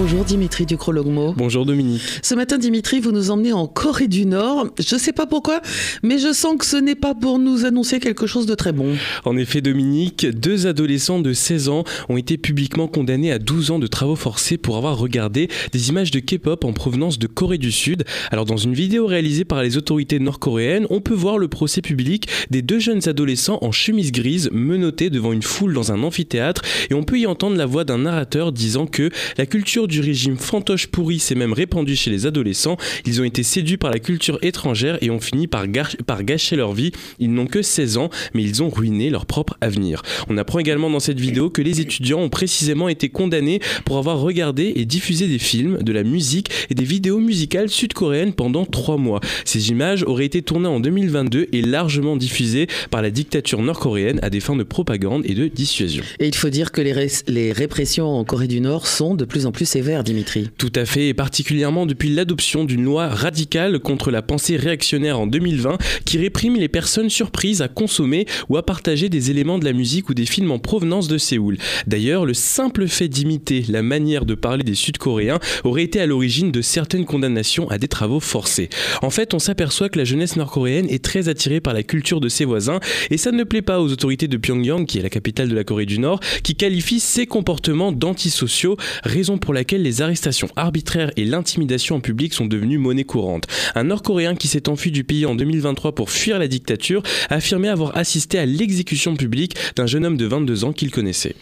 Bonjour Dimitri Ducrologmo. Bonjour Dominique. Ce matin Dimitri, vous nous emmenez en Corée du Nord. Je ne sais pas pourquoi, mais je sens que ce n'est pas pour nous annoncer quelque chose de très bon. En effet Dominique, deux adolescents de 16 ans ont été publiquement condamnés à 12 ans de travaux forcés pour avoir regardé des images de K-pop en provenance de Corée du Sud. Alors dans une vidéo réalisée par les autorités nord-coréennes, on peut voir le procès public des deux jeunes adolescents en chemise grise menottés devant une foule dans un amphithéâtre et on peut y entendre la voix d'un narrateur disant que la culture du régime fantoche pourri s'est même répandue chez les adolescents. Ils ont été séduits par la culture étrangère et ont fini par, gâcher leur vie. Ils n'ont que 16 ans, mais ils ont ruiné leur propre avenir. On apprend également dans cette vidéo que les étudiants ont précisément été condamnés pour avoir regardé et diffusé des films, de la musique et des vidéos musicales sud-coréennes pendant trois mois. Ces images auraient été tournées en 2022 et largement diffusées par la dictature nord-coréenne à des fins de propagande et de dissuasion. Et il faut dire que les répressions en Corée du Nord sont de plus en plus sévère, Dimitri. Tout à fait, et particulièrement depuis l'adoption d'une loi radicale contre la pensée réactionnaire en 2020 qui réprime les personnes surprises à consommer ou à partager des éléments de la musique ou des films en provenance de Séoul. D'ailleurs, le simple fait d'imiter la manière de parler des Sud-Coréens aurait été à l'origine de certaines condamnations à des travaux forcés. En fait, on s'aperçoit que la jeunesse nord-coréenne est très attirée par la culture de ses voisins et ça ne plaît pas aux autorités de Pyongyang, qui est la capitale de la Corée du Nord, qui qualifient ces comportements d'antisociaux, raison pour laquelle les arrestations arbitraires et l'intimidation en public sont devenues monnaie courante. Un Nord-Coréen qui s'est enfui du pays en 2023 pour fuir la dictature a affirmé avoir assisté à l'exécution publique d'un jeune homme de 22 ans qu'il connaissait.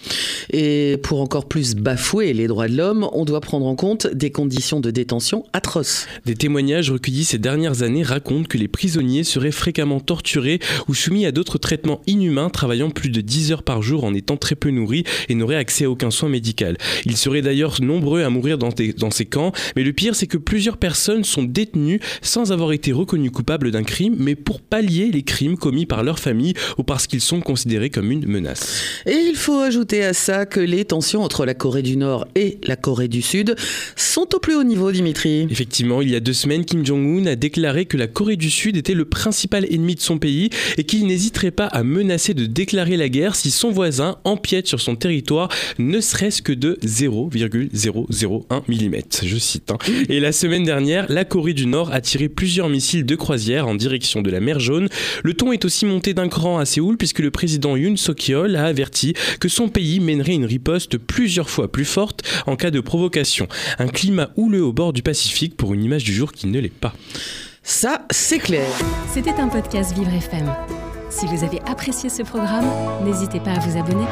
Et pour encore plus bafouer les droits de l'homme, on doit prendre en compte des conditions de détention atroces. Des témoignages recueillis ces dernières années racontent que les prisonniers seraient fréquemment torturés ou soumis à d'autres traitements inhumains, travaillant plus de 10 heures par jour en étant très peu nourris et n'auraient accès à aucun soin médical. Ils seraient d'ailleurs nombreux à mourir dans, dans ces camps, mais le pire c'est que plusieurs personnes sont détenues sans avoir été reconnues coupables d'un crime, mais pour pallier les crimes commis par leur famille ou parce qu'ils sont considérés comme une menace. Et il faut ajouter à ça que les tensions entre la Corée du Nord et la Corée du Sud sont au plus haut niveau, Dimitri. Effectivement, il y a deux semaines, Kim Jong-un a déclaré que la Corée du Sud était le principal ennemi de son pays et qu'il n'hésiterait pas à menacer de déclarer la guerre si son voisin empiète sur son territoire, ne serait-ce que de 0,0 0,01 mm, je cite. Hein. Et la semaine dernière, la Corée du Nord a tiré plusieurs missiles de croisière en direction de la mer Jaune. Le ton est aussi monté d'un cran à Séoul puisque le président Yoon Suk-yeol a averti que son pays mènerait une riposte plusieurs fois plus forte en cas de provocation. Un climat houleux au bord du Pacifique pour une image du jour qui ne l'est pas. Ça, c'est clair. C'était un podcast Vivre FM. Si vous avez apprécié ce programme, n'hésitez pas à vous abonner.